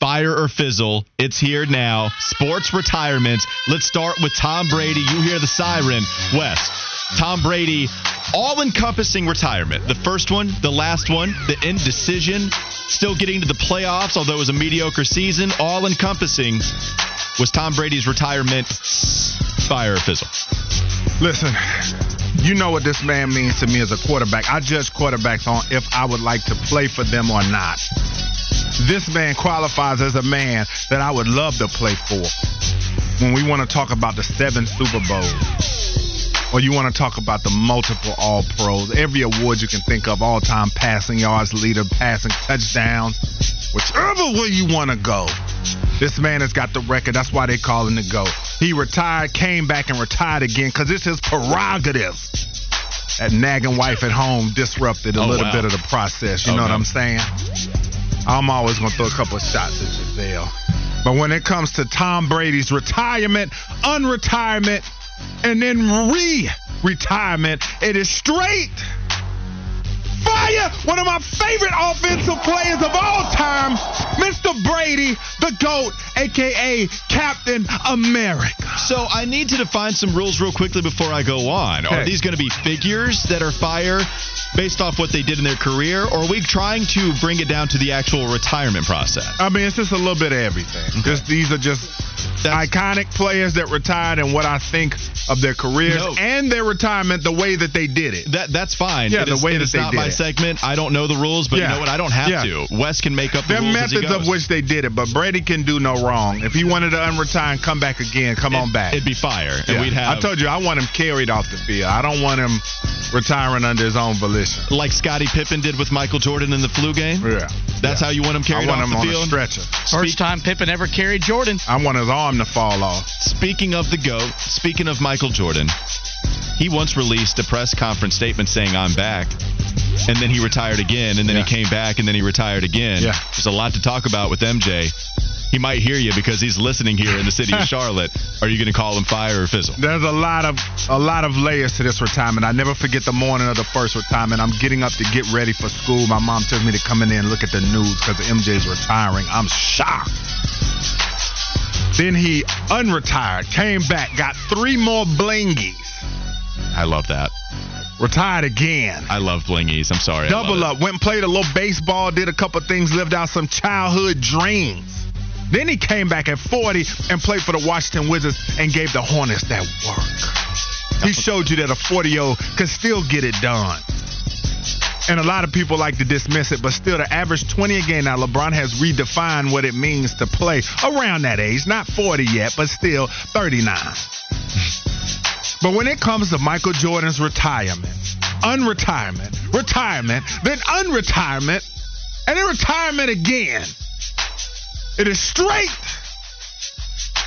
Fire or fizzle. It's here now. Sports retirement. Let's start with Tom Brady. You hear the siren. Wes, Tom Brady, all encompassing retirement. The first one, the last one, the indecision, still getting to the playoffs, although it was a mediocre season. All encompassing was Tom Brady's retirement. Fire or fizzle. Listen, you know what this man means to me as a quarterback. I judge quarterbacks on if I would like to play for them or not. This man qualifies as a man that I would love to play for. When we want to talk about the seven Super Bowls, or you want to talk about the multiple All Pros, every award you can think of, all time passing yards leader, passing touchdowns, whichever way you want to go. This man has got the record. That's why they call him the GOAT. He retired, came back, and retired again because it's his prerogative. That nagging wife at home disrupted a Oh, little wow. bit of the process. You Oh, know what. I'm saying? I'm always going to throw a couple of shots at Gisele. But when it comes to Tom Brady's retirement, unretirement, and then re retirement, it is straight fire. One of my favorite offensive players of all time, Mr. Brady, the GOAT, aka Captain America. So I need to define some rules real quickly before I go on. Are these going to be figures that are fire based off what they did in their career, or are we trying to bring it down to the actual retirement process? I mean, it's just a little bit of everything. Just these are just That's- iconic players that retired and what I think of their careers No. and their retirement, the way that they did it. That that's fine. Yeah, It the is- way that they not did my it. Segment. I don't know the rules, but Yeah. you know what? I don't have Yeah. to. Wes can make up the There are rules as he methods goes. of which they did it, but Brady can do no wrong. If he wanted to unretire and come back again, come on back. It'd be fire, and Yeah. we'd have I told you I want him carried off the field. I don't want him retiring under his own volition. like Scottie Pippen did with Michael Jordan in the flu game. Yeah. That's Yeah. how you want him carried I carried want off him the on field. a stretcher. First time Pippen ever carried Jordan. I want his arm to fall off. Speaking of the GOAT, speaking of Michael Jordan, he once released a press conference statement saying, I'm back. And then he retired again, and then Yeah. he came back, and then he retired again. Yeah. There's a lot to talk about with MJ. He might hear you because he's listening here in the city of Charlotte. Are you going to call him fire or fizzle? There's a lot of a lot of layers to this retirement. I never forget the morning of the first retirement. I'm getting up to get ready for school. My mom tells me to come in there and look at the news because MJ's retiring. I'm shocked. Then he unretired, came back, got three more blingies, I love that. Retired again. I love blingies. I'm sorry. Double it. up, went and played a little baseball, did a couple things, lived out some childhood dreams. Then he came back at 40 and played for the Washington Wizards and gave the Hornets that work. He showed you that a 40 year old could still get it done. And a lot of people like to dismiss it, but still, the average 20 a game. Now, LeBron has redefined what it means to play around that age. Not 40 yet, but still 39. But when it comes to Michael Jordan's retirement, unretirement, retirement, then unretirement, and then retirement again, it is straight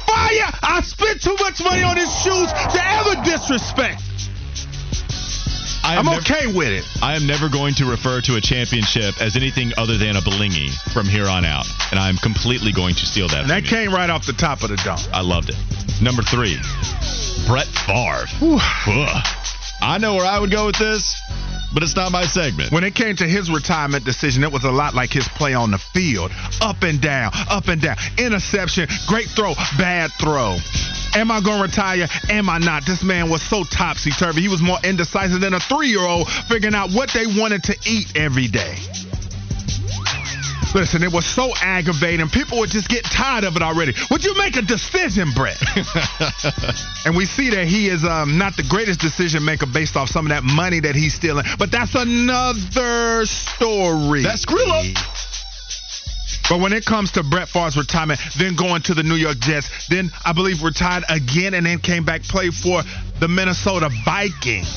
fire. I spent too much money on his shoes to ever disrespect. I am I'm never- okay with it. I am never going to refer to a championship as anything other than a blingy from here on out. And I'm completely going to steal that. And that you. came right off the top of the dome. I loved it. Number three, Brett Favre. I know where I would go with this, but it's not my segment. When it came to his retirement decision, it was a lot like his play on the field. Up and down, up and down. Interception, great throw, bad throw. Am I going to retire? Am I not? This man was so topsy turvy. He was more indecisive than a three year old figuring out what they wanted to eat every day. Listen, it was so aggravating. People would just get tired of it already. Would you make a decision, Brett? and we see that he is um, not the greatest decision maker based off some of that money that he's stealing. But that's another story. That's Skrilla. But when it comes to Brett Favre's retirement, then going to the New York Jets, then I believe retired again and then came back, played for the Minnesota Vikings.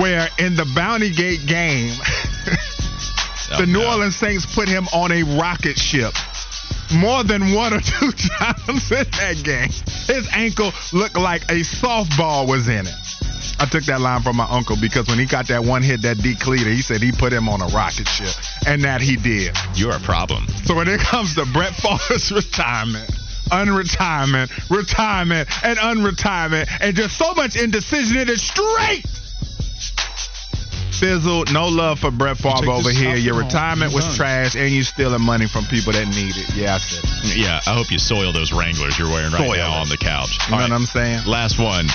Where in the Bounty Gate game, Oh, the New no. Orleans Saints put him on a rocket ship. More than one or two times in that game. His ankle looked like a softball was in it. I took that line from my uncle because when he got that one hit, that decleater, he said he put him on a rocket ship. And that he did. You're a problem. So when it comes to Brett Favre's retirement, unretirement, retirement, and unretirement, and just so much indecision, it is straight. Fizzled. No love for Brett Favre over here. Your your retirement was Done. trash, and you stealing money from people that need it. Yeah, I said it. Yeah, I hope you soil those Wranglers you're wearing right Soil now it. on the couch. You know what I'm saying? Last one.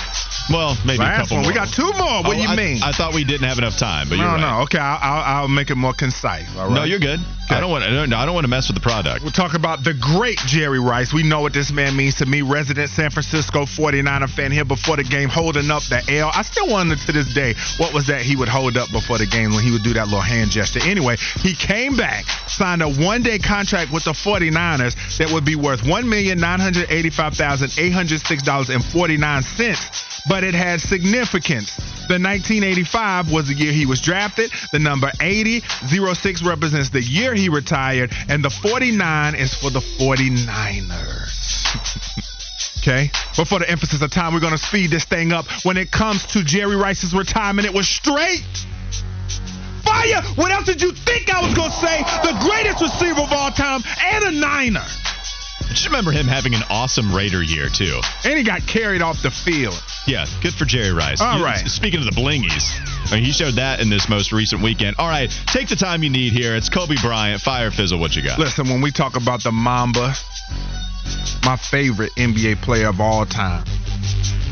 Well, maybe a Last couple one. more. We got two more. What Oh, do you I- mean? I thought we didn't have enough time, but no, right. no. Okay, I'll, I'll, make it more concise. All right. No, you're good. I don't want. No, I don't want to mess with the product. We'll talk about the great Jerry Rice. We know what this man means to me, resident San Francisco 49er fan here before the game, holding up the L. I still wonder to this day what was that he would hold up before the game when he would do that little hand gesture. Anyway, he came back, signed a one day contract with the 49ers that would be worth $1,985,806.49 but it had significance. The 1985 was the year he was drafted. The number 80, 06 represents the year he retired, and the 49 is for the 49ers. okay? But for the emphasis of time, we're going to speed this thing up. When it comes to Jerry Rice's retirement, it was straight. Fire! What else did you think I was going to say? The greatest receiver of all time and a Niner. Just remember him having an awesome Raider year too. And he got carried off the field. Yeah, good for Jerry Rice. All You- right. Speaking of the blingies, I mean, he showed that in this most recent weekend. All right, take the time you need here. It's Kobe Bryant. Fire Fizzle. What you got? Listen, when we talk about the Mamba, my favorite NBA player of all time.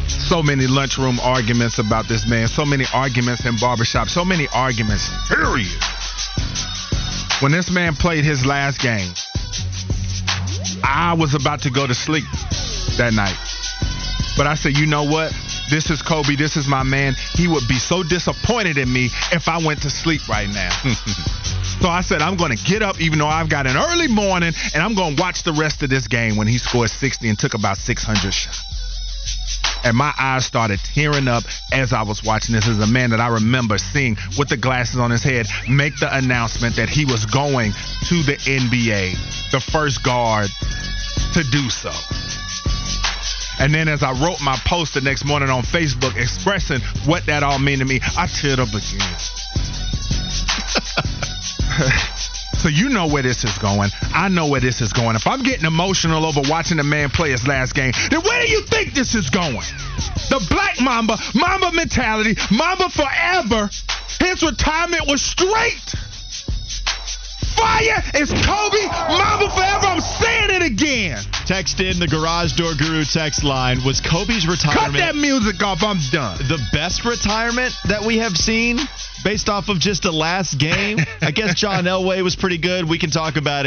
So many lunchroom arguments about this man, so many arguments in barbershops. so many arguments, period. When this man played his last game, I was about to go to sleep that night. But I said, you know what? This is Kobe. This is my man. He would be so disappointed in me if I went to sleep right now. So I said, I'm going to get up, even though I've got an early morning, and I'm going to watch the rest of this game when he scored 60 and took about 600 shots. And my eyes started tearing up as I was watching this. As a man that I remember seeing with the glasses on his head make the announcement that he was going to the NBA, the first guard to do so. And then as I wrote my post the next morning on Facebook expressing what that all mean to me, I teared up again. So you know where this is going. I know where this is going. If I'm getting emotional over watching a man play his last game, then where do you think this is going? The Black Mamba, Mamba mentality, Mamba forever. His retirement was straight. Fire is Kobe, Mamba forever. I'm saying it again. Text in the Garage Door Guru text line. Was Kobe's retirement. Cut that music off. I'm done. the best retirement that we have seen based off of just the last game? I guess John Elway was pretty good. We can talk about it.